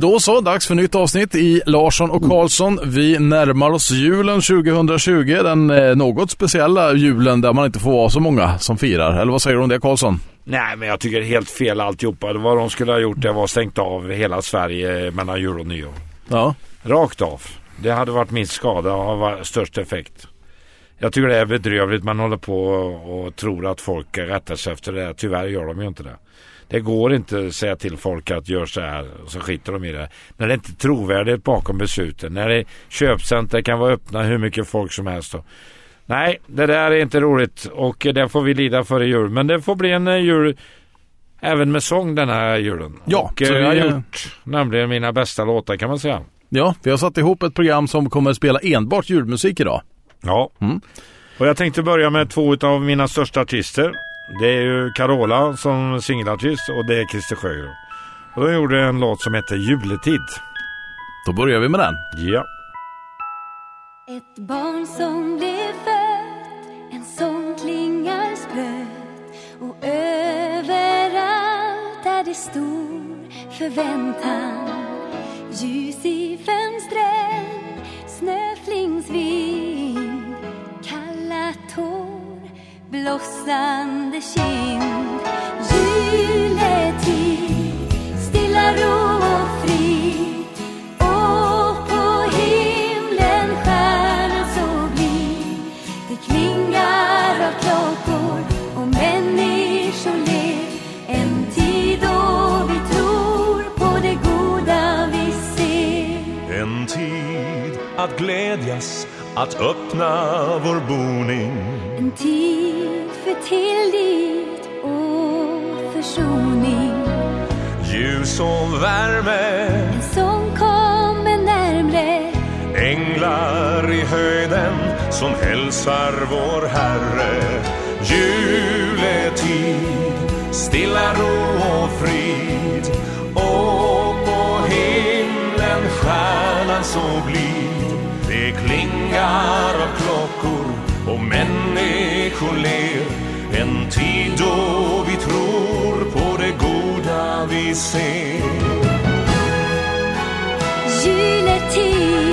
Då så, dags för nytt avsnitt i Larsson och Karlsson. Vi närmar oss julen 2020, den eh, något speciella julen där man inte får vara så många som firar. Eller vad säger du om det Karlsson? Nej, men jag tycker det är helt fel alltihopa. Vad de skulle ha gjort det var stängt av hela Sverige mellan jul och nyår. Ja. Rakt av. Det hade varit min skada av störst effekt. Jag tycker det är bedrövligt. Man håller på och tror att folk rättar sig efter det. Tyvärr gör de ju inte det. Det går inte att säga till folk att gör så här och så skiter de i det. När det inte är trovärdigt bakom besluten. När det köpcenter kan vara öppna hur mycket folk som helst. Då. Nej, det där är inte roligt och det får vi lida för i jul. Men det får bli en eh, jul även med sång den här julen. Ja, och så eh, jag har gjort nämligen mina bästa låtar kan man säga. Ja, vi har satt ihop ett program som kommer att spela enbart julmusik idag. Ja. Mm. Och jag tänkte börja med två av mina största artister. Det är ju Carola som singelartist och det är Christer Sjögren. Och de gjorde en låt som heter Juletid. Då börjar vi med den. Ja. Ett barn som blev fött, en sång klingar spröt och överallt är det stor förväntan. Ljus i fönstren, snöflingsvind, kalla tår, blossande kind. Juletid, stilla ro och frid och på himlen stjärnan så blid Det klingar av klockor och människor ler En tid då vi tror på det goda vi ser En tid att glädjas, att öppna vår boning. En tid tillit och försoning Ljus och värme, En sång kommer närmre änglar i höjden som hälsar vår Herre. Juletid, stilla ro och frid. Och på himlen stjärnan så blid. Det klingar av klockor och människor ler. En tid då vi tror på det goda vi ser. Juletid,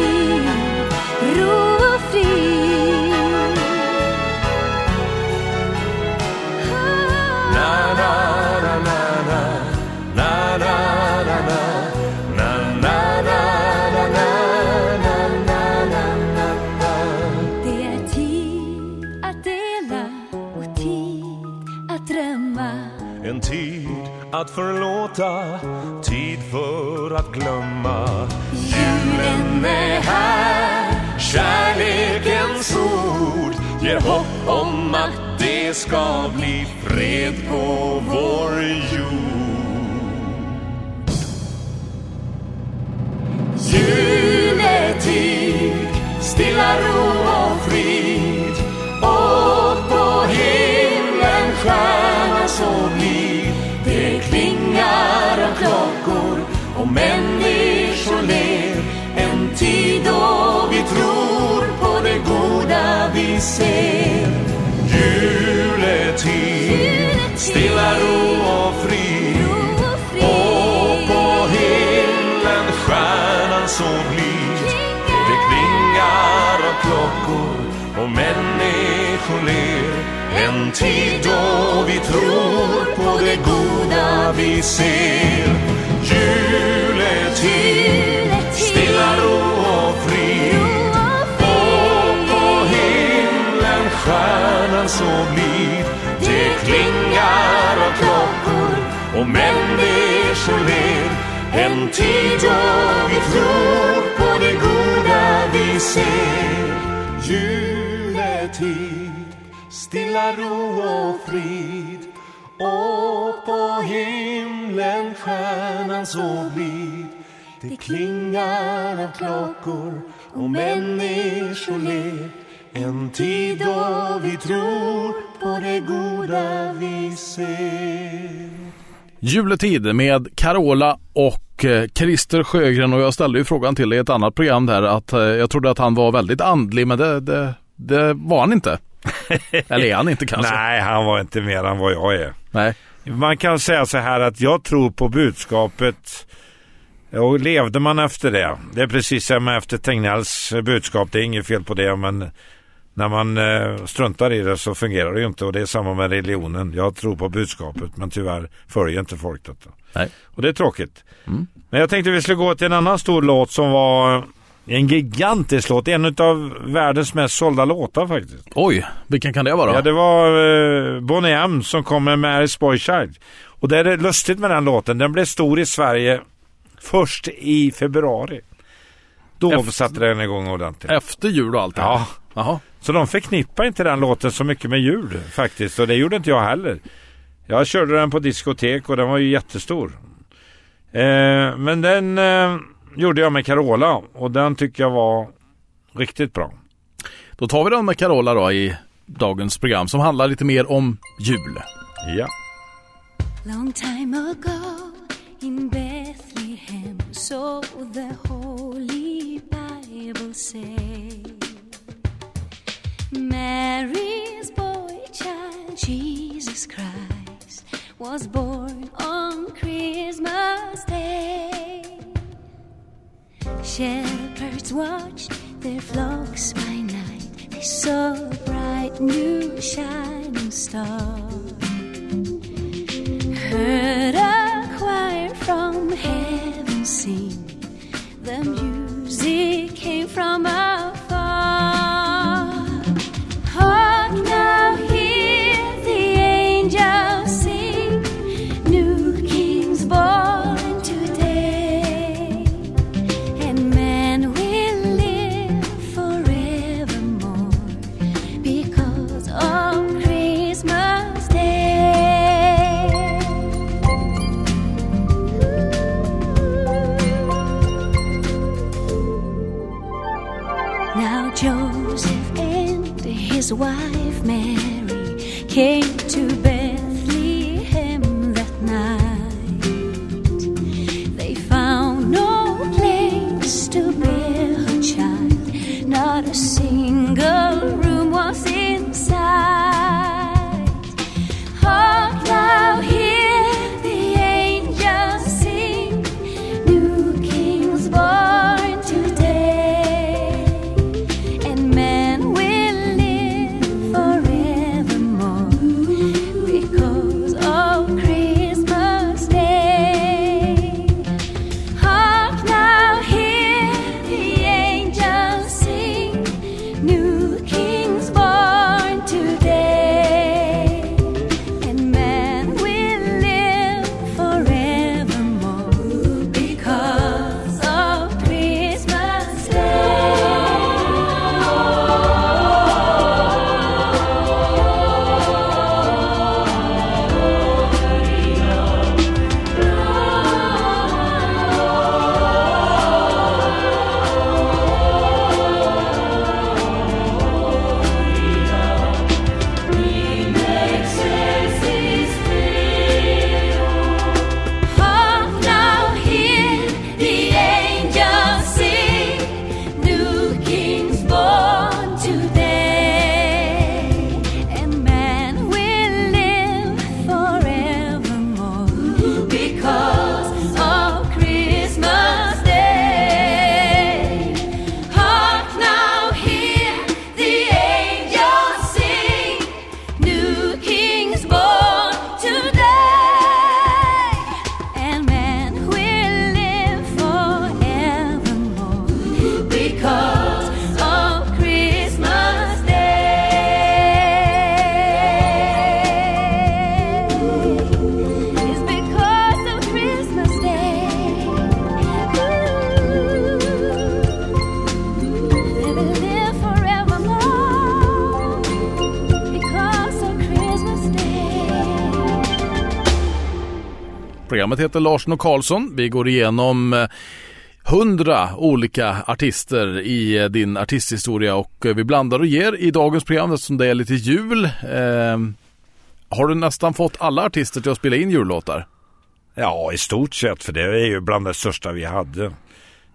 att förlåta, tid för att glömma. Julen är här, kärlekens ord ger hopp om att det ska bli fred på vår jord. Ser Juletid, stilla ro och fri. Ro och frid och på himlen stjärnan så blid Det klingar av klockor och människor ler. En tid då vi tror på det goda vi ser. Juletid, stjärnan så blid Det klingar av klockor och människor ler. En tid då vi tror på det goda vi ser. Juletid, stilla ro och frid. Och på himlen stjärnan så blid Det klingar av klockor och människor ler. En tid då vi tror på det goda vi ser Juletid med Carola och eh, Christer Sjögren och jag ställde ju frågan till dig i ett annat program där att eh, jag trodde att han var väldigt andlig men det, det, det var han inte. Eller är han inte kanske? Nej, han var inte mer än vad jag är. Nej. Man kan säga så här att jag tror på budskapet Och levde man efter det, det är precis som efter Tegnells budskap, det är inget fel på det men när man eh, struntar i det så fungerar det ju inte och det är samma med religionen. Jag tror på budskapet men tyvärr följer inte folk detta. Nej. Och det är tråkigt. Men jag tänkte vi skulle gå till en annan stor låt som var en gigantisk låt. En av världens mest sålda låtar faktiskt. Oj, vilken kan det vara? Ja, det var eh, Boney M som kom med Mary's Boy Child. Och det är lustigt med den låten. Den blev stor i Sverige först i februari. Då Efter- satte den igång ordentligt. Efter jul och allt det. Ja. Jaha. Så de förknippar inte den låten så mycket med jul faktiskt. Och det gjorde inte jag heller. Jag körde den på diskotek och den var ju jättestor. Eh, men den eh, gjorde jag med Carola och den tycker jag var riktigt bra. Då tar vi den med Carola då i dagens program som handlar lite mer om jul. Ja. Long time ago in Bethlehem, so the Holy Bible say. Mary's boy child, Jesus Christ, was born on Christmas Day. Shepherds watched their flocks by night, they saw a bright new shining star Programmet heter Larsson och Karlsson. Vi går igenom eh, hundra olika artister i eh, din artisthistoria och eh, vi blandar och ger i dagens program eftersom det är lite jul. Eh, har du nästan fått alla artister till att spela in jullåtar? Ja, i stort sett, för det är ju bland det största vi hade.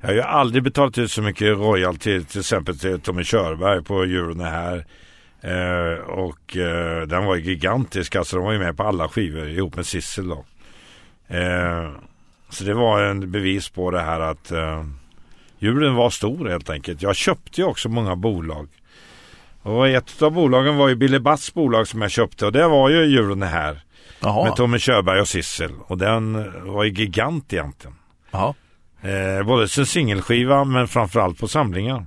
Jag har ju aldrig betalat ut så mycket royalty till exempel till Tommy Körberg på julen är här. Eh, och eh, den var ju gigantisk, alltså de var ju med på alla skivor ihop med Sissel då. Eh, Så det var en bevis på det här att uh, julen var stor helt enkelt. Jag köpte ju också många bolag. Och ett av bolagen var ju Billy Batts bolag som jag köpte och det var ju julen är här. Jaha. Med Tommy Körberg och Sissel. Och den var ju gigant egentligen. Jaha. Eh, både som singelskiva men framförallt på samlingar.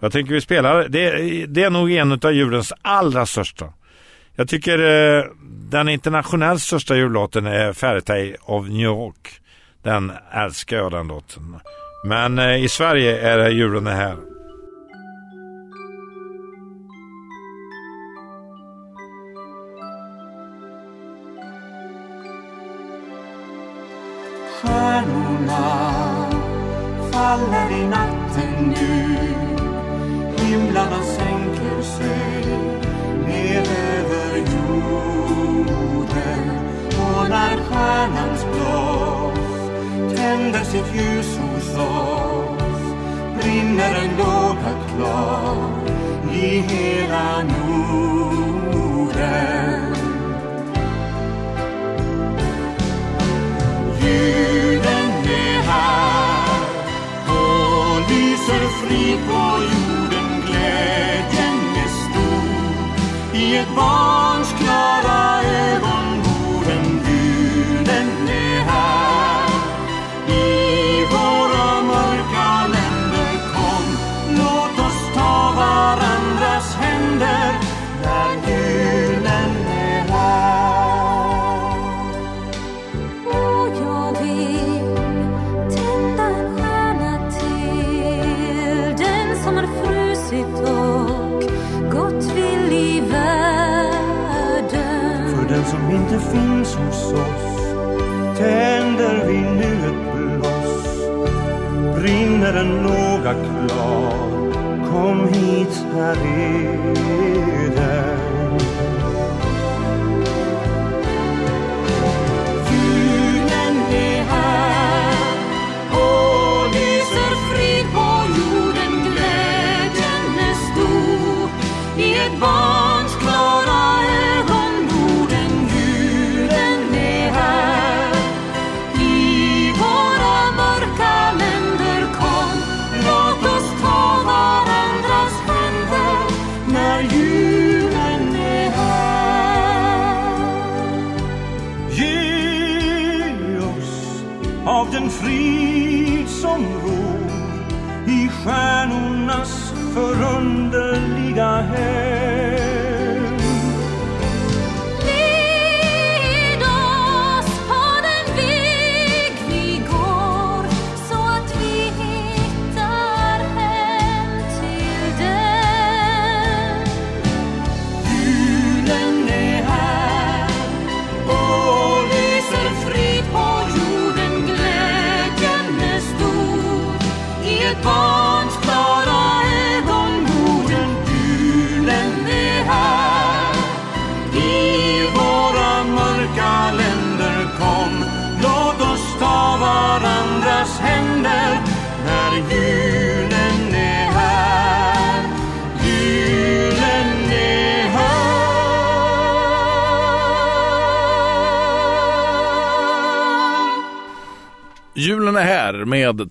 Jag tänker vi spelar, det, det är nog en av julens allra största. Jag tycker eh, den internationellt största jullåten är Fairytale of New York. Den älskar jag den låten. Men eh, i Sverige är det julen är här. Stjärnorna faller i natten nu Himlarna sänker sig ner över jorden och när stjärnans blås tänder sitt ljus hos oss brinner en låga klar i hela Norden Julen är här och lyser frid på jorden. I ett tänder vi nu ett bloss Brinner en låga klar? Kom hit, här är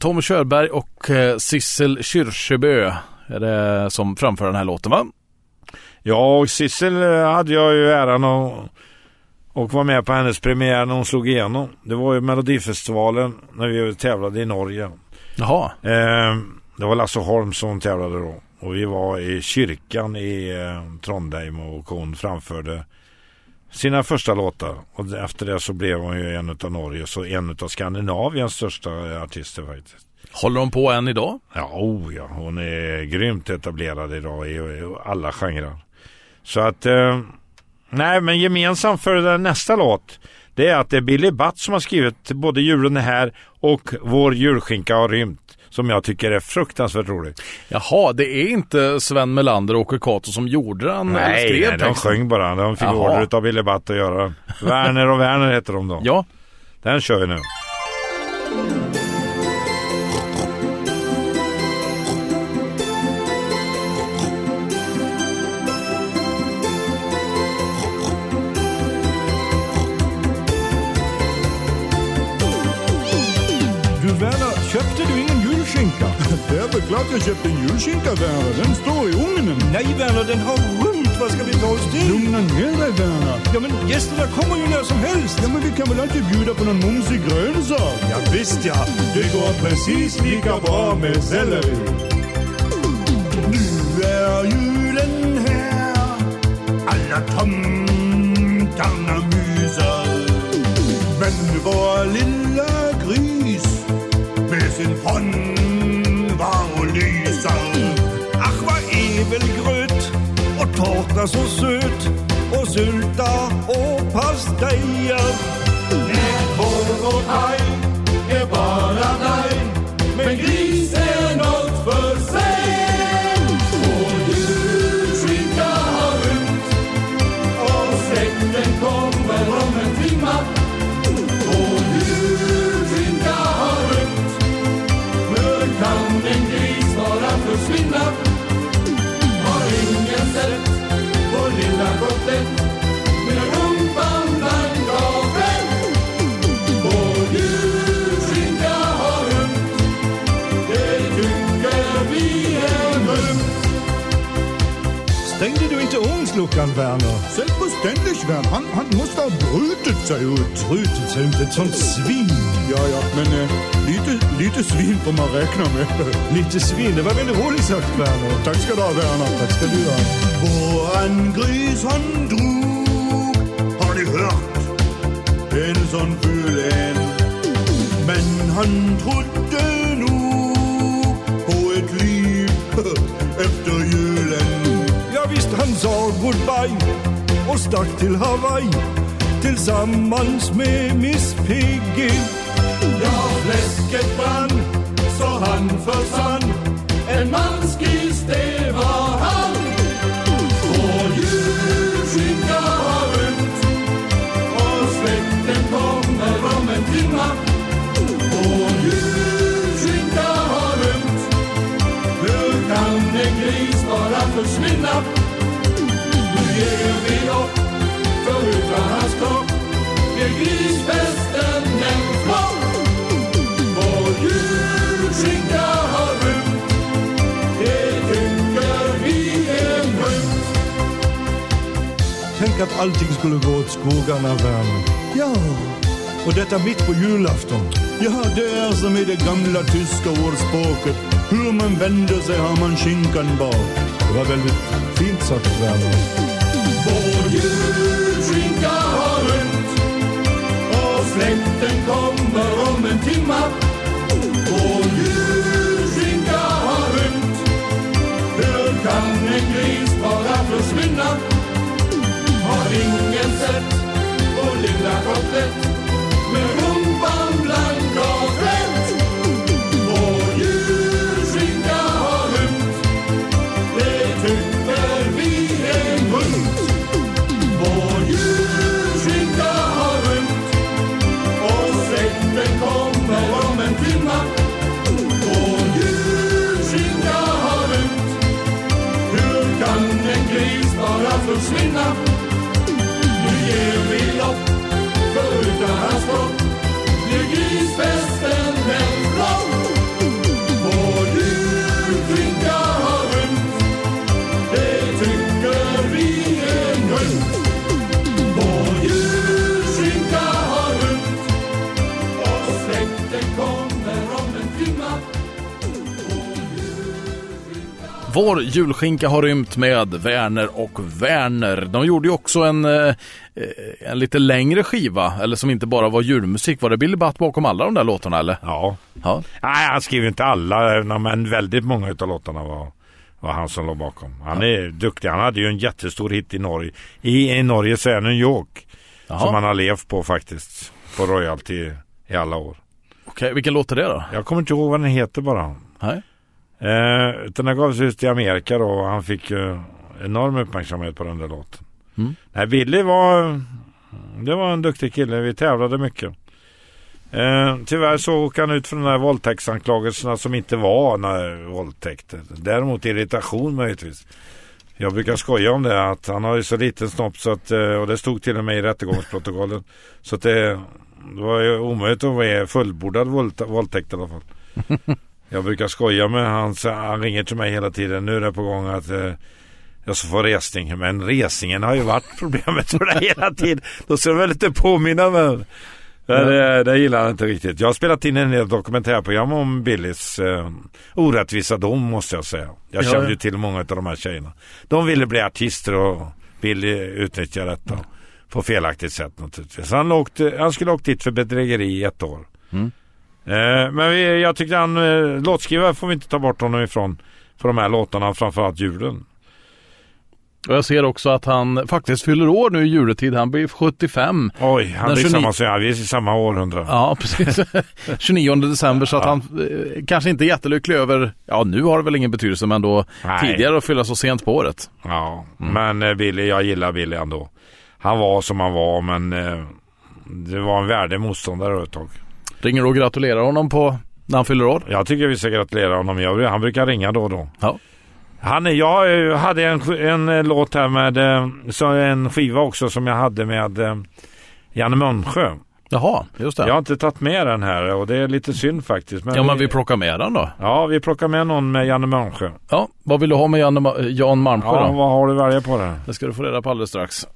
Tom Körberg och eh, Sissel Kyrkjebø är det som framför den här låten va? Ja, och Sissel eh, hade jag ju äran att och var med på hennes premiär när hon slog igenom. Det var ju Melodifestivalen när vi tävlade i Norge. Jaha, Eh, det var Lasse Holm som tävlade då. Och vi var i kyrkan i eh, Trondheim och hon framförde sina första låtar. Och efter det så blev hon ju en av Norges och en av Skandinaviens största artister faktiskt. håller de på än idag? Ja, oh ja, hon är grymt etablerad idag i, i alla genrer. Så att, eh, nej men gemensamt för den nästa låt, det är att det är Billy Butt som har skrivit både Julen är här och Vår julskinka har rymt. Som jag tycker är fruktansvärt roligt. Jaha, det är inte Sven Melander och Åke Cato som gjorde den Nej, skrev nej de sjöng bara. De fick Jaha. order av Billy Butt att göra. Werner och Werner heter de då. Ja, Den kör vi nu. Julskinka. Det är väl klart jag köpte en julskinka, Werner. Den står i ugnen. Nej, Werner, den har rymt. Vad ska vi ta oss till? Lugna ner dig, Werner. Ja, men gästerna kommer ju när som helst. Ja, men vi kan väl alltid bjuda på någon mumsig grönsak? Ja, visst ja. Det går precis lika bra med selleri. Nu är julen här. Alla tomtarna myser. Men vår lilla gris med sin frånvaro och så söt och sylta och pastejer. Rätt korv och haj är bara nej Men gris är något för sig Och julskinka har rymt Och släkten kommer om en timma Och julskinka har rymt Nu kan en gris bara försvinna? Har ingen sett du inte ugnsluckan, Werner? Selbstverständlich, Werner. Han, han måste ha brutit sig ut. Brutit sig ut ett sånt svin. Ja, ja, men eh, lite, lite svin får man räkna med. Lite svin. Det var väldigt roligt sagt, Werner. Tack ska du ha, Werner. Tack ska du ha. Våran gris han drog, har ni hört? En sån ful en. Men han trodde goodbye och stack till Hawaii tillsammans med Miss Piggy. Ja, fläsket brann så han försvann En manskis, det var han. Och julskinka har rymt Och släkten kommer om en timma Och julskinka har rymt Hur kan en gris bara försvinna? Nu ger vi upp för utan hans kropp blir grisfesten en flopp Vår julskinka har rymt Det tycker vi är grymt Tänk att allting skulle gå åt skogarna, Werner. Ja, Och detta mitt på julafton. ja, det är som i det gamla tyska ordspråket. Hur man vänder sig har man skinkan bak. Det var väldigt fint sagt, Werner. Vår julskinka har rymt Och släkten kommer om en timma. Vår julskinka har rymt Hur kan en gris bara försvinna? Har ingen sett vår lilla kotlett En Vår julskinka har rymt Det tycker vi är grymt Vår julskinka har rymt Och släkten kommer om en timma. Vår julskinka har rymt med Werner och Werner. De gjorde ju också en, eh, eh en lite längre skiva, eller som inte bara var julmusik. Var det Billy Butt bakom alla de där låtarna eller? Ja. Ja. Nej, han skrev inte alla, men väldigt många av låtarna var, var han som låg bakom. Han är duktig. Han hade ju en jättestor hit i Norge. I, i Norge så är New York. Jaha. Som han har levt på faktiskt. På royalty i alla år. Okej, vilken låt är det då? Jag kommer inte ihåg vad den heter bara. Nej. Eh, utan den gavs ut i Amerika då och han fick ju enorm uppmärksamhet på den där låten. Mm. Nej, Billy var, det var en duktig kille. Vi tävlade mycket. Eh, tyvärr så åkte han ut för de där våldtäktsanklagelserna som inte var några våldtäkter. Däremot irritation möjligtvis. Jag brukar skoja om det att han har ju så liten snopp så att, eh, och det stod till och med i rättegångsprotokollen. Så att det, det var ju omöjligt att vara fullbordad våldtä- våldtäkt i alla fall. Jag brukar skoja med han, han ringer till mig hela tiden. Nu är det på gång att eh, jag ska få resning. Men resningen har ju varit problemet för dig hela tiden. Då ska du väl inte påminna mig. Det, det gillar han inte riktigt. Jag har spelat in en del dokumentärprogram om Billys eh, orättvisa dom måste jag säga. Jag Ja, kände ju till många av de här tjejerna. De ville bli artister och Billy utnyttjade detta på felaktigt sätt naturligtvis. Han, åkte, han skulle åkt dit för bedrägeri i ett år. Mm. Eh, men vi, jag tyckte han, eh, låtskrivare får vi inte ta bort honom ifrån för de här låtarna, framförallt julen. Och jag ser också att han faktiskt fyller år nu i juletid. Han blir 75. Oj, han blir 29 samma som jag. Vi är i samma århundrade. Ja, precis. 29 december så att Ja. han eh, kanske inte är jättelycklig över, ja nu har det väl ingen betydelse men då Nej. tidigare att fylla så sent på året. Ja, men eh, Billy, jag gillar Billy ändå. Han var som han var, men eh, det var en värdig motståndare ett tag. Ringer du och gratulerar honom på när han fyller år? Jag tycker vi ska gratulera honom. Jag, han brukar ringa då och då. Ja. Han, jag eh, hade en, en eh, låt här med, eh, så en skiva också som jag hade med Janne Munsjö. Jaha, just det. Jag har inte tagit med den här och det är lite synd faktiskt. ja men vi plockar med den då. Ja, vi plockar med någon med Janne Munsjö. Ja, vad vill du ha med Jan, Ma- Jan Malmsjö Ja, då? vad har du välja på det? Det ska du få reda på alldeles strax.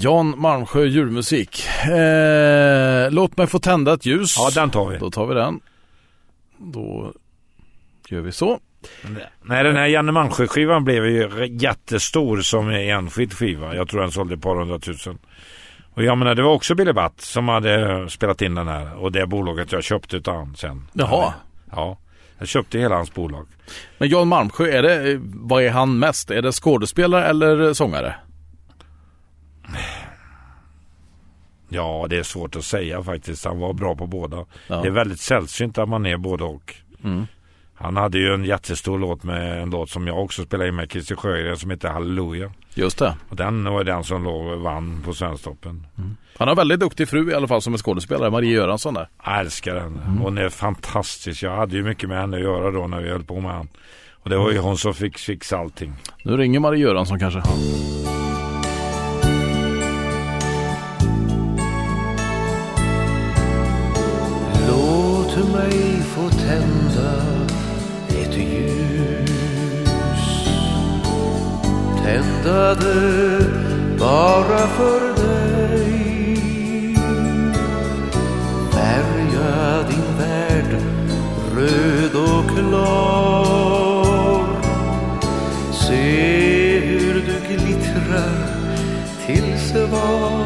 Jan Malmsjö julmusik. Eh, låt mig få tända ett ljus. Ja, den tar vi. Då tar vi den. Då gör vi så. Nej, den här Janne Malmsjö-skivan blev ju jättestor som enskild skiva. Jag tror den sålde ett par hundratusen. Och jag menar, det var också Billy Butt som hade spelat in den här. Och det bolaget jag köpte utav han sen. Jaha. Ja, jag köpte hela hans bolag. Men Jan Malmsjö, är det, vad är han mest? Är det skådespelare eller sångare? Ja, det är svårt att säga faktiskt. Han var bra på båda. Ja. Det är väldigt sällsynt att man är både och. Mm. Han hade ju en jättestor låt med en låt som jag också spelade in med Christer Sjögren som heter Halleluja. Just det. Och den var den som låg vann på Svensktoppen. Han har en väldigt duktig fru i alla fall som är skådespelare, Marie Göransson där. Jag älskar den. Mm. Hon är fantastisk. Jag hade ju mycket med henne att göra då när vi höll på med han. Och det var ju hon som fick fixa allting. Nu ringer Marie Göransson kanske. Låter mig få tända ett ljus. Tända det bara för dig. Färga din värld röd och klar. Se hur du glittrar till det var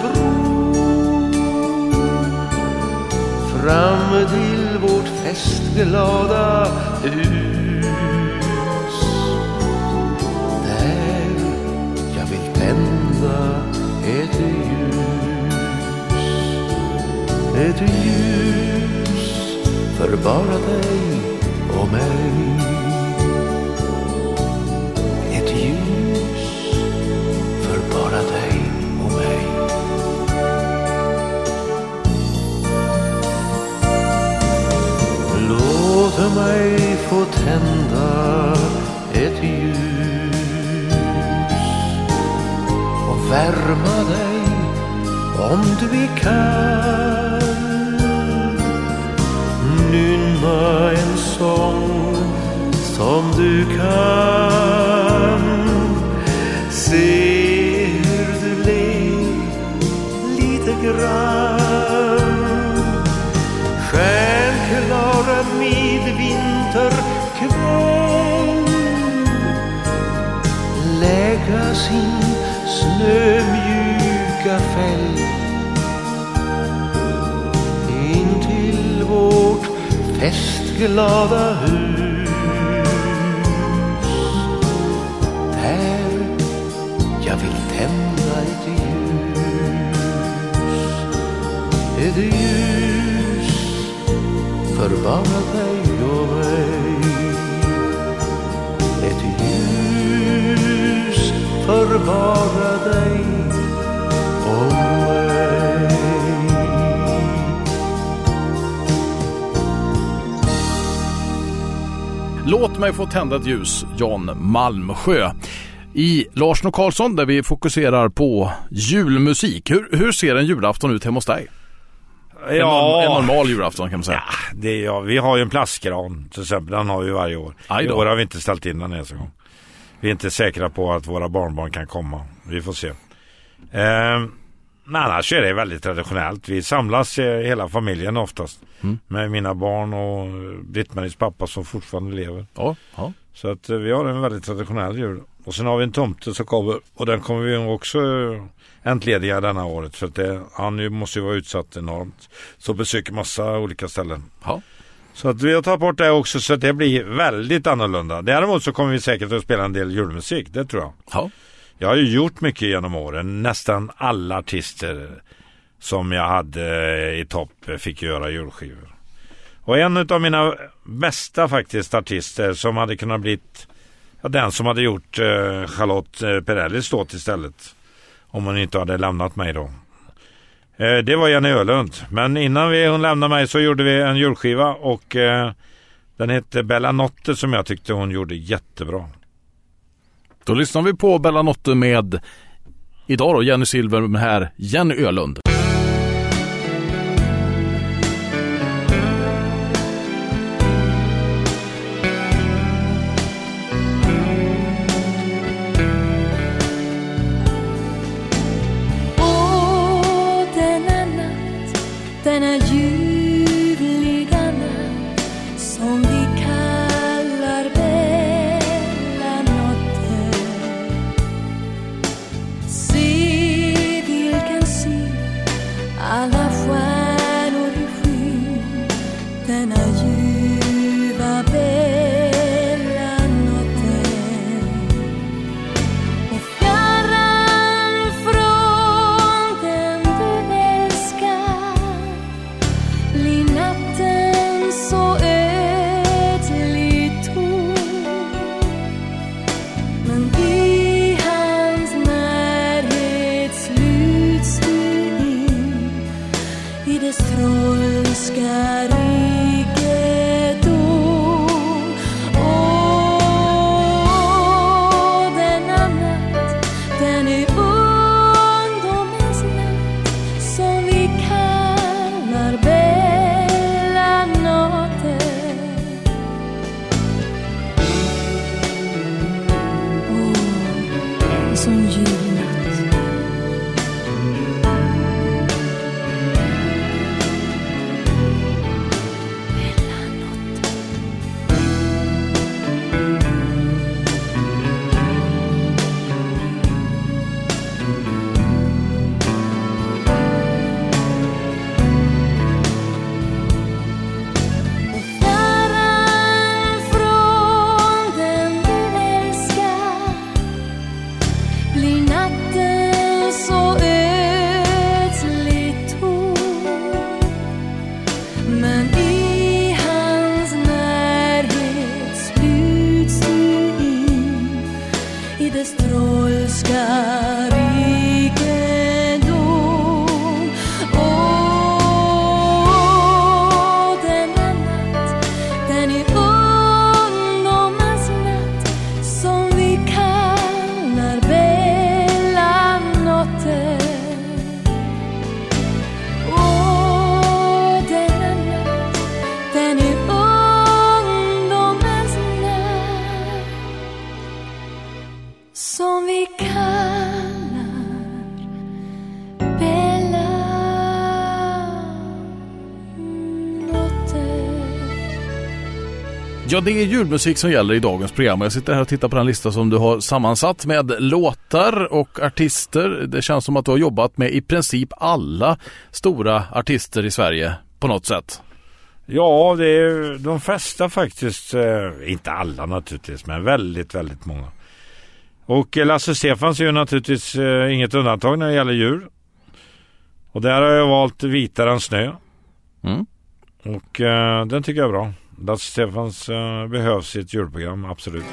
bro Fram till vårt festglada hus. Där jag vill tända ett ljus. Ett ljus för bara dig och mig. För mig få tända ett ljus och värma dig om du är kall Nynna en sång som du kan. Festglada hus Mig få tända ett ljus, Jan Malmsjö. I Larsson och Karlsson där vi fokuserar på julmusik. Hur, hur ser en julafton ut hemma hos dig? En, norm- en normal julafton kan man säga. det är, ja, vi har ju en plastgran till exempel. Den har vi varje år. I år har vi inte ställt in den ens en gång. Vi är inte säkra på att våra barnbarn kan komma. Vi får se. Eh, men annars är det väldigt traditionellt. Vi samlas hela familjen oftast. Mm. Med mina barn och Britt-Maries pappa som fortfarande lever. Ja, ja. Så att eh, vi har en väldigt traditionell jul. Och sen har vi en tomte som kommer och den kommer vi också eh, entlediga denna året. För att det, han måste ju vara utsatt enormt. Så besöker massa olika ställen. Ja. Så att vi har tagit bort det också så att det blir väldigt annorlunda. Däremot så kommer vi säkert att spela en del julmusik, det tror jag. ja. Jag har ju gjort mycket genom åren. Nästan alla artister som jag hade i topp fick göra julskivor. Och en av mina bästa faktiskt artister som hade kunnat blivit ja, den som hade gjort eh, Charlotte eh, Perrellis låt istället. Om hon inte hade lämnat mig då. Eh, det var Jenny Ölund. Men innan vi, hon lämnade mig så gjorde vi en julskiva och eh, den hette Bella Notte som jag tyckte hon gjorde jättebra. Då lyssnar vi på Bella Notte med idag då Jenny Silver med här Jenny Ölund. Ja, det är julmusik som gäller i dagens program. Jag sitter här och tittar på den lista som du har sammansatt med låtar och artister. Det känns som att du har jobbat med i princip alla stora artister i Sverige på något sätt. Ja, det är de flesta faktiskt. Eh, inte alla naturligtvis, men väldigt, väldigt många. Och eh, Lasse Stefans är ju naturligtvis eh, inget undantag när det gäller djur. Och där har jag valt Vitare än snö. Mm. Och den tycker jag är bra. Lasse Stefans eh, behövs i ett julprogram, absolut.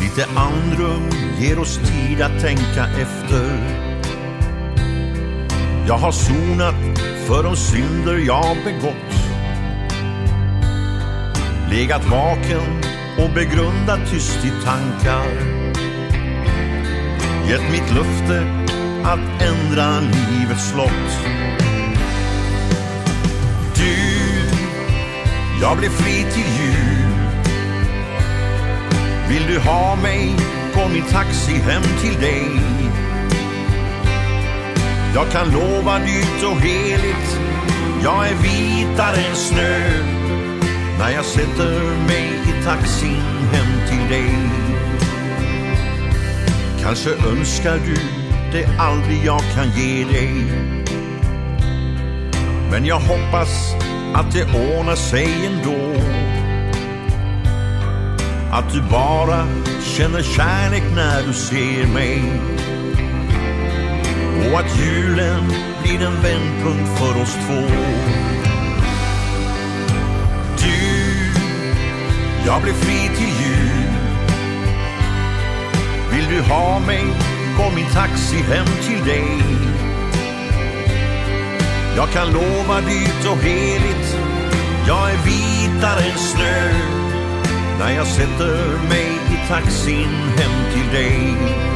Lite andrum ger oss tid att tänka efter. Jag har sonat för de synder jag begått. Legat vaken och begrundat tyst i tankar. Gett mitt löfte att ändra livets lott. Du, jag blev fri till jul. Vill du ha mig på min taxi hem till dig? Jag kan lova dyrt och heligt, jag är vitare än snö när jag sätter mig i taxin hem till dig. Kanske önskar du det aldrig jag kan ge dig. Men jag hoppas att det ordnar sig ändå. Att du bara känner kärlek när du ser mig. Och att julen blir en vändpunkt för oss två. Du, jag blir fri till jul. Vill du ha mig, går min taxi hem till dig. Jag kan lova dyrt och heligt, jag är vitare än snö när jag sätter mig i taxin hem till dig.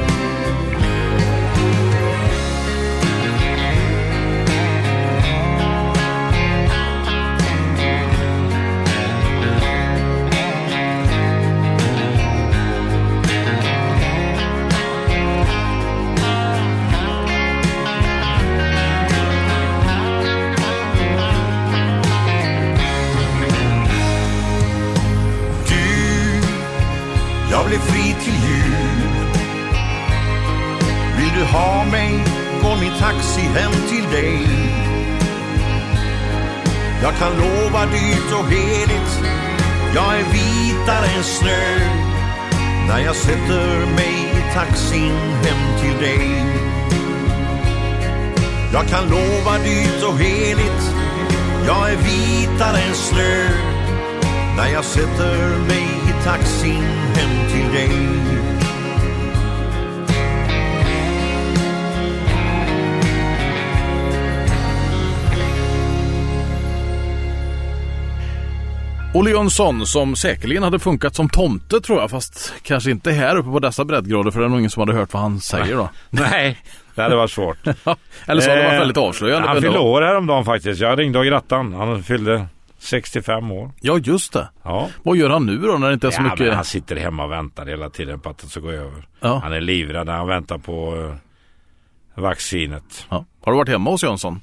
Jag kan lova dyrt och heligt, jag är vitare än snö när jag sätter mig i taxin hem till dig. Jag kan lova dyrt och heligt, jag är vitare än snö när jag sätter mig i taxin hem till dig. Olle Jönsson som säkerligen hade funkat som tomte tror jag fast kanske inte här uppe på dessa breddgrader för det är nog ingen som hade hört vad han säger då. Nej, det hade varit svårt. Eller så hade det varit Eh, väldigt avslöjande. Han fyllde år häromdagen faktiskt. Jag ringde och grattade han. Han fyllde 65 år. Ja just det. Ja. Vad gör han nu då när det inte är så ja, mycket? han sitter hemma och väntar hela tiden på att det ska gå över. Ja. Han är livrädd när han väntar på uh, vaccinet. Ja. Har du varit hemma hos Jönsson?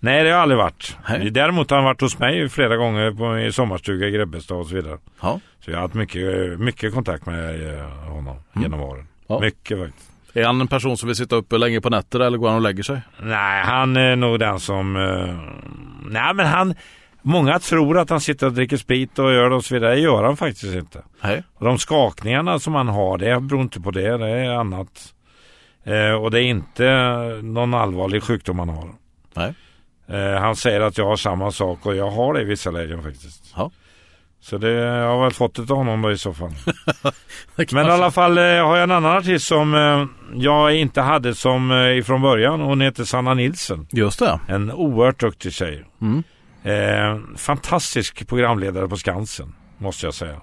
Nej, det har jag aldrig varit. Nej. Däremot har han varit hos mig flera gånger på, i sommarstuga i Grebbestad och så vidare. Ja. Så jag har haft mycket, mycket kontakt med eh, honom genom åren. Mm. Ja. Mycket faktiskt. Är han en person som vill sitta uppe länge på nätter eller går han och lägger sig? Nej, han är nog den som... eh, nej, men han... Många tror att han sitter och dricker sprit och gör det och så vidare. Det gör han faktiskt inte. Nej. Och de skakningarna som han har, det beror inte på det. Det är annat. Eh, och det är inte någon allvarlig sjukdom han har. Nej. Eh, han säger att jag har samma sak och jag har det i vissa lägen faktiskt. Ja. Så det jag har väl fått det av honom då i så fall. Men i alla fall eh, har jag en annan artist som eh, jag inte hade som eh, ifrån början. Hon heter Sanna Nilsson. Just det. En oerhört duktig tjej. Mm. Eh, fantastisk programledare på Skansen, måste jag säga.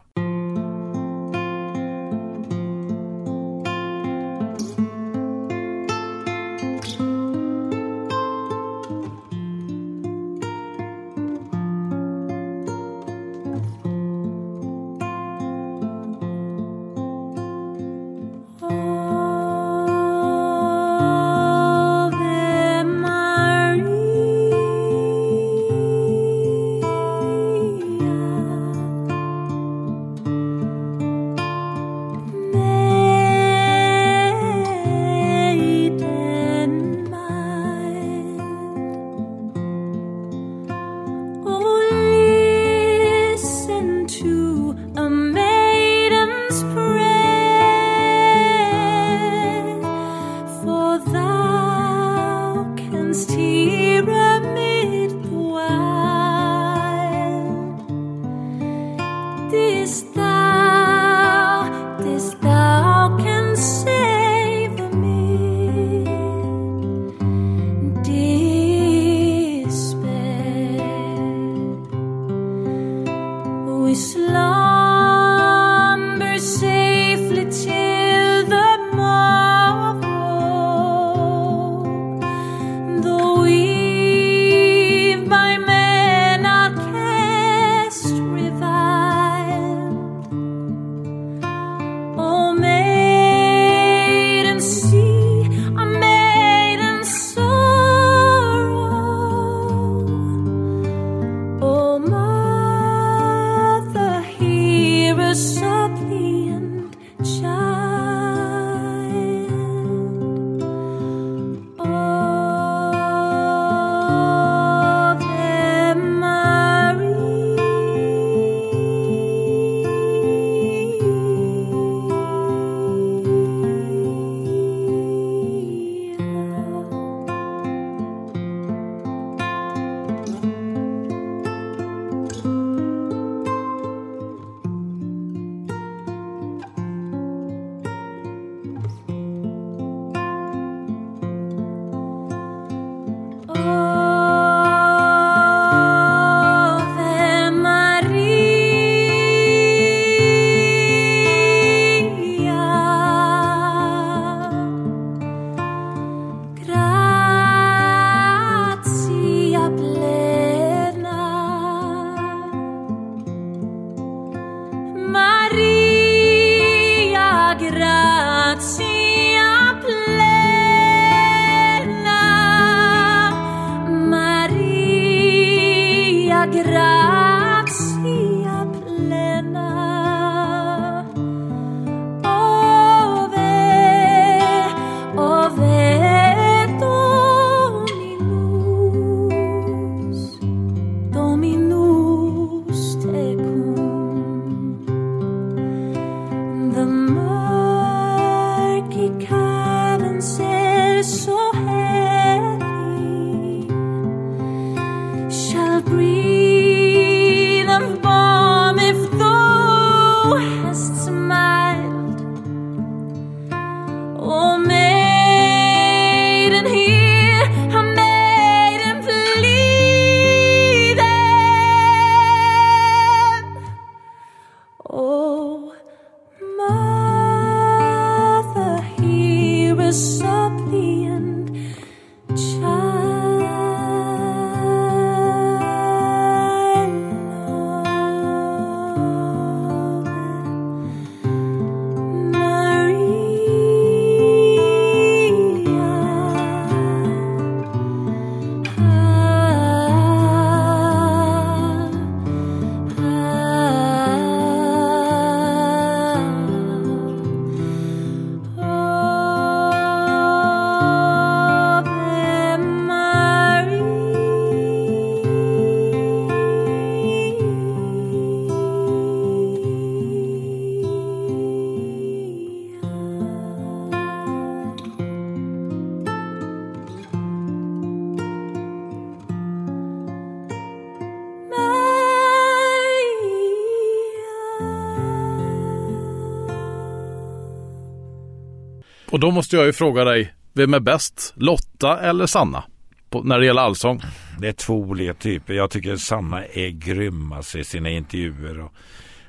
Och då måste jag ju fråga dig, vem är bäst? Lotta eller Sanna? På, när det gäller allsång. Det är två olika typer. Jag tycker Sanna är grym alltså, i sina intervjuer. Och,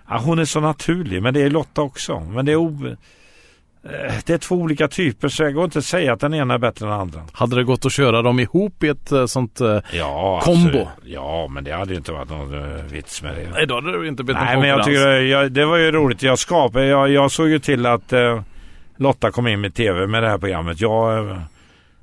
ja, hon är så naturlig, men det är Lotta också. Men det är, o, eh, det är två olika typer så jag går inte att säga att den ena är bättre än den andra. Hade det gått att köra dem ihop i ett eh, sånt eh, Ja, kombo? absolut. Ja, men det hade ju inte varit någon vits med det. Nej, då hade det inte blivit Nej, någon men jag tycker jag, det var ju roligt. Jag skapade, jag, jag såg ju till att eh, Lotta kom in med tv med det här programmet. Jag, eh,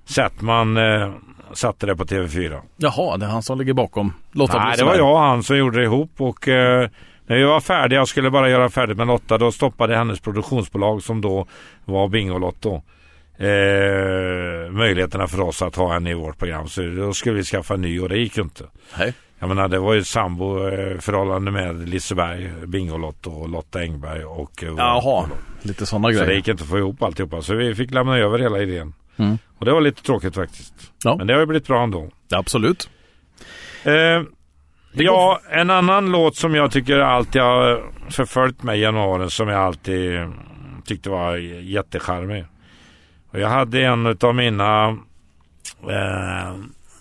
Settman eh, satte det på TV4. Jaha, det är han som ligger bakom Lotta Nej, det var jag och han som gjorde det ihop och eh, när vi var färdiga och skulle bara göra färdigt med Lotta då stoppade hennes produktionsbolag som då var Bingolotto eh, möjligheterna för oss att ha henne i vårt program. Så då skulle vi skaffa en ny och det gick ju inte. Nej. Jag menar det var ju ett sambo eh, med Liseberg, Bingolotto och Lotta Engberg och eh, Jaha, bolag. Lite sådana Så grejer. det gick inte att få ihop alltihopa. Så vi fick lämna över hela idén. Mm. Och det var lite tråkigt faktiskt. Ja. Men det har ju blivit bra ändå. Absolut. Eh, ja, en annan låt som jag tycker alltid har förföljt mig genom åren som jag alltid tyckte var jättecharmig. Och jag hade en av mina eh,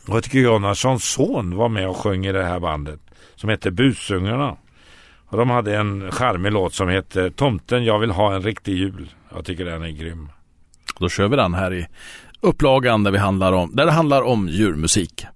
Rutger Gunnarssons son var med och sjöng i det här bandet som hette Busungarna. Och de hade en charmig låt som hette Tomten jag vill ha en riktig jul. Jag tycker den är grym. Då kör vi den här i upplagan där, vi handlar om, där det handlar om djurmusik.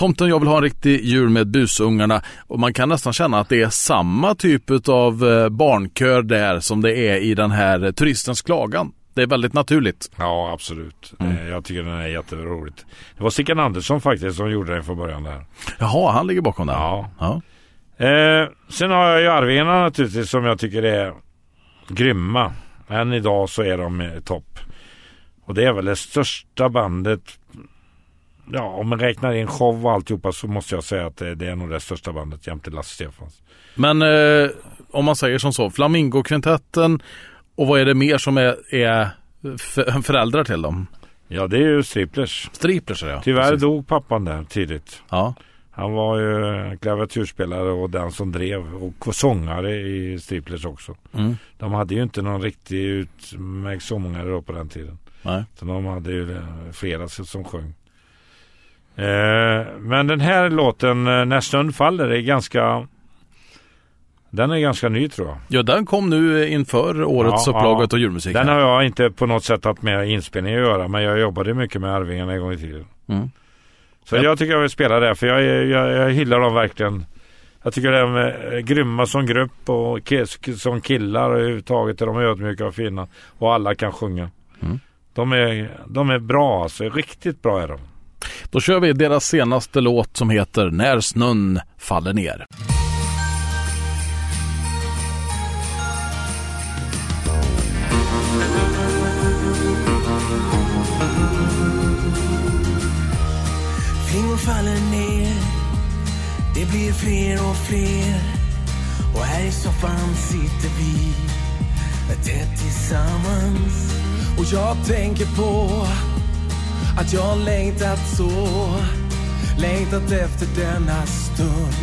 Tomten jag vill ha en riktig jul med busungarna och man kan nästan känna att det är samma typ av eh, barnkör där som det är i den här eh, Turistens klagan. Det är väldigt naturligt. Ja, absolut. Eh, Jag tycker den är jätteroligt. Det var Sickan Andersson faktiskt som gjorde den från början där. Jaha, han ligger bakom den? Ja. ja. Eh, sen har jag ju Arvingarna naturligtvis som jag tycker är grymma. Än idag så är de topp. Och det är väl det största bandet. Ja, om man räknar in show och alltihopa så måste jag säga att det, är nog det största bandet jämte Lasse Stefans. Men eh, om man säger som så, Flamingokvintetten och vad är det mer som är, är föräldrar till dem? Ja, det är ju Striplers. Striplers ja. Tyvärr Precis. dog pappan där tidigt. Ja. Han var ju klaviaturspelare och den som drev och sångare i Striplers också. Mm. De hade ju inte någon riktig utmärkt sångare då på den tiden. Nej. Så de hade ju flera som sjöng. Eh, men den här låten, eh, När snön faller, är ganska... Den är ganska ny tror jag. Ja, den kom nu inför årets Ja, upplaga ja. av julmusik. Den har jag inte på något sätt haft med inspelningen att göra, men jag jobbade mycket med Arvingarna en gång i tiden. Mm. Så jag tycker jag vill spela det, för jag, jag, jag hyllar dem verkligen. Jag tycker de är eh, grymma som grupp och som killar och överhuvudtaget är de ödmjuka och fina. Och alla kan sjunga. Mm. De, är, de är bra alltså, riktigt bra är de. Då kör vi deras senaste låt som heter När snön faller ner. Flingor faller ner. Det blir fler och fler. Och här i soffan sitter vi Tätt tillsammans. Och jag tänker på att jag längtat så Längtat efter denna stund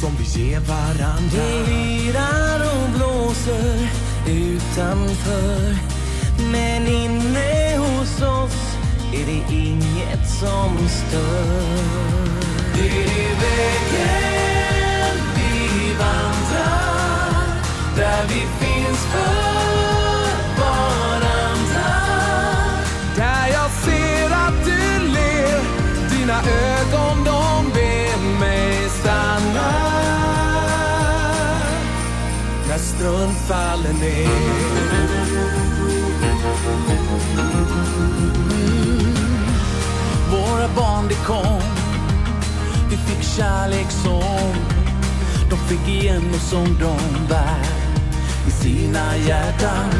Som vi ger varandra Det lirar och blåser utanför Men inne hos oss är det inget som stör. Det är vägen vi vandrar, där vi finns för snön faller ner. Våra barn de kom. Vi fick kärlek som De fick igen och som de bär I sina hjärtan.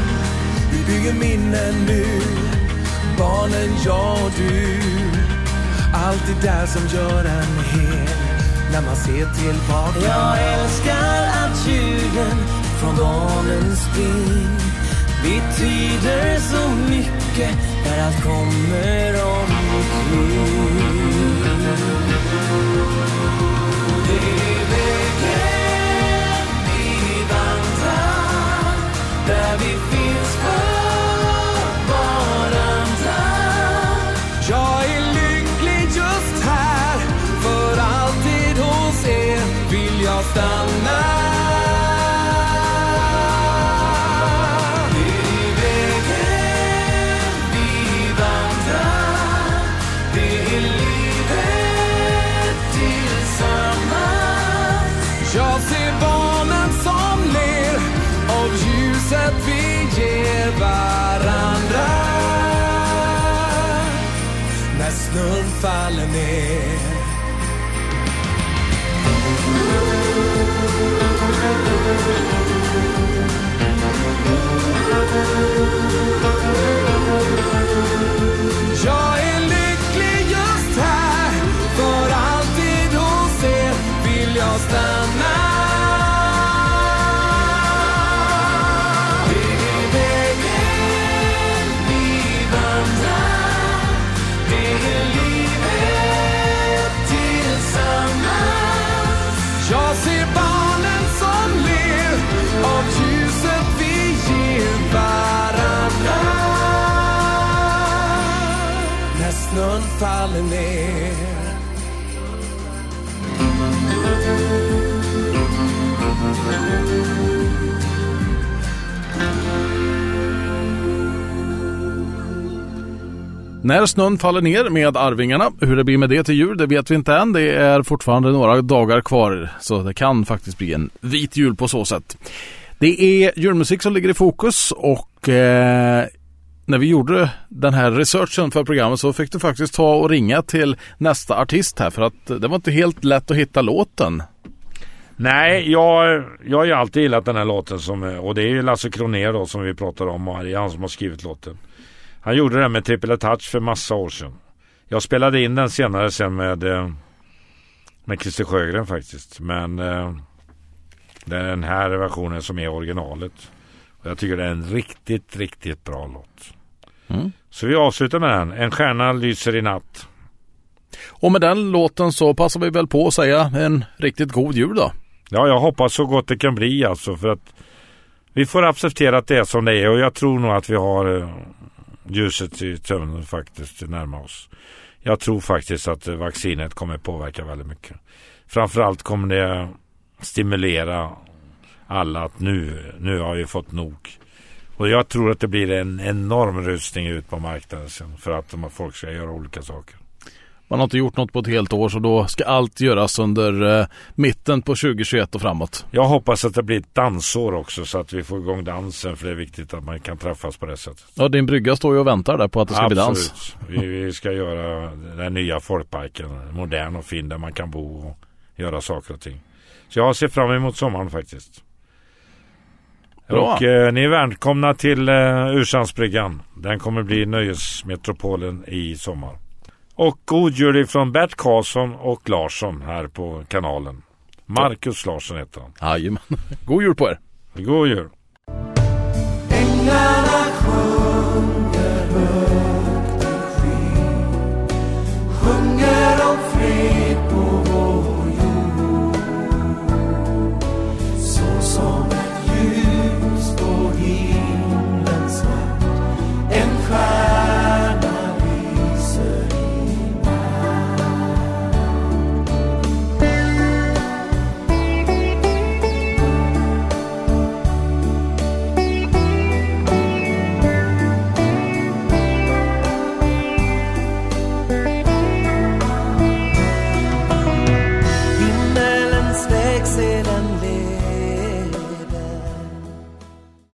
Vi bygger minnen nu. Barnen, jag och du. Allt det där som gör en hel När man ser tillbaka. Jag älskar att ljuden från dalens spring betyder så mycket när allt kommer omkring. Det är vägen vi vandrar, där vi faller ner När snön faller ner med Arvingarna, hur det blir med det till jul, det vet vi inte än. Det är fortfarande några dagar kvar, så det kan faktiskt bli en vit jul på så sätt. Det är julmusik som ligger i fokus och eh, när vi gjorde den här researchen för programmet så fick du faktiskt ta och ringa till nästa artist här för att det var inte helt lätt att hitta låten. Nej, jag, jag har ju alltid gillat den här låten som, och det är ju Lasse Kronér då som vi pratar om och det är han som har skrivit låten. Han gjorde den med Triple Touch för massa år sedan. Jag spelade in den senare sen med, eh, med Christer Sjögren faktiskt. Men det är den här versionen som är originalet. Och jag tycker det är en riktigt, riktigt bra låt. Mm. Så vi avslutar med den. En stjärna lyser i natt. Och med den låten så passar vi väl på att säga en riktigt god jul då. Ja, jag hoppas så gott det kan bli alltså för att vi får acceptera att det är som det är och jag tror nog att vi har eh, ljuset i tunneln faktiskt närma oss. Jag tror faktiskt att vaccinet kommer påverka väldigt mycket. Framförallt kommer det stimulera alla att nu, nu har vi fått nog. Och jag tror att det blir en enorm rusning ut på marknaden sen för att de folk ska göra olika saker. Man har inte gjort något på ett helt år så då ska allt göras under eh, mitten på 2021 och framåt. Jag hoppas att det blir ett dansår också så att vi får igång dansen för det är viktigt att man kan träffas på det sättet. Ja, din brygga står ju och väntar där på att det ska Absolut. bli dans. Vi, vi ska göra den nya folkparken modern och fin där man kan bo och göra saker och ting. Så jag ser fram emot sommaren faktiskt. Bra. Och eh, ni är välkomna till eh, Ursandsbryggan. Den kommer bli nöjesmetropolen i sommar. Och god jul från Bert Karlsson och Larsson här på kanalen. Marcus Larsson heter han. Jajamän. God jul på er! God jul!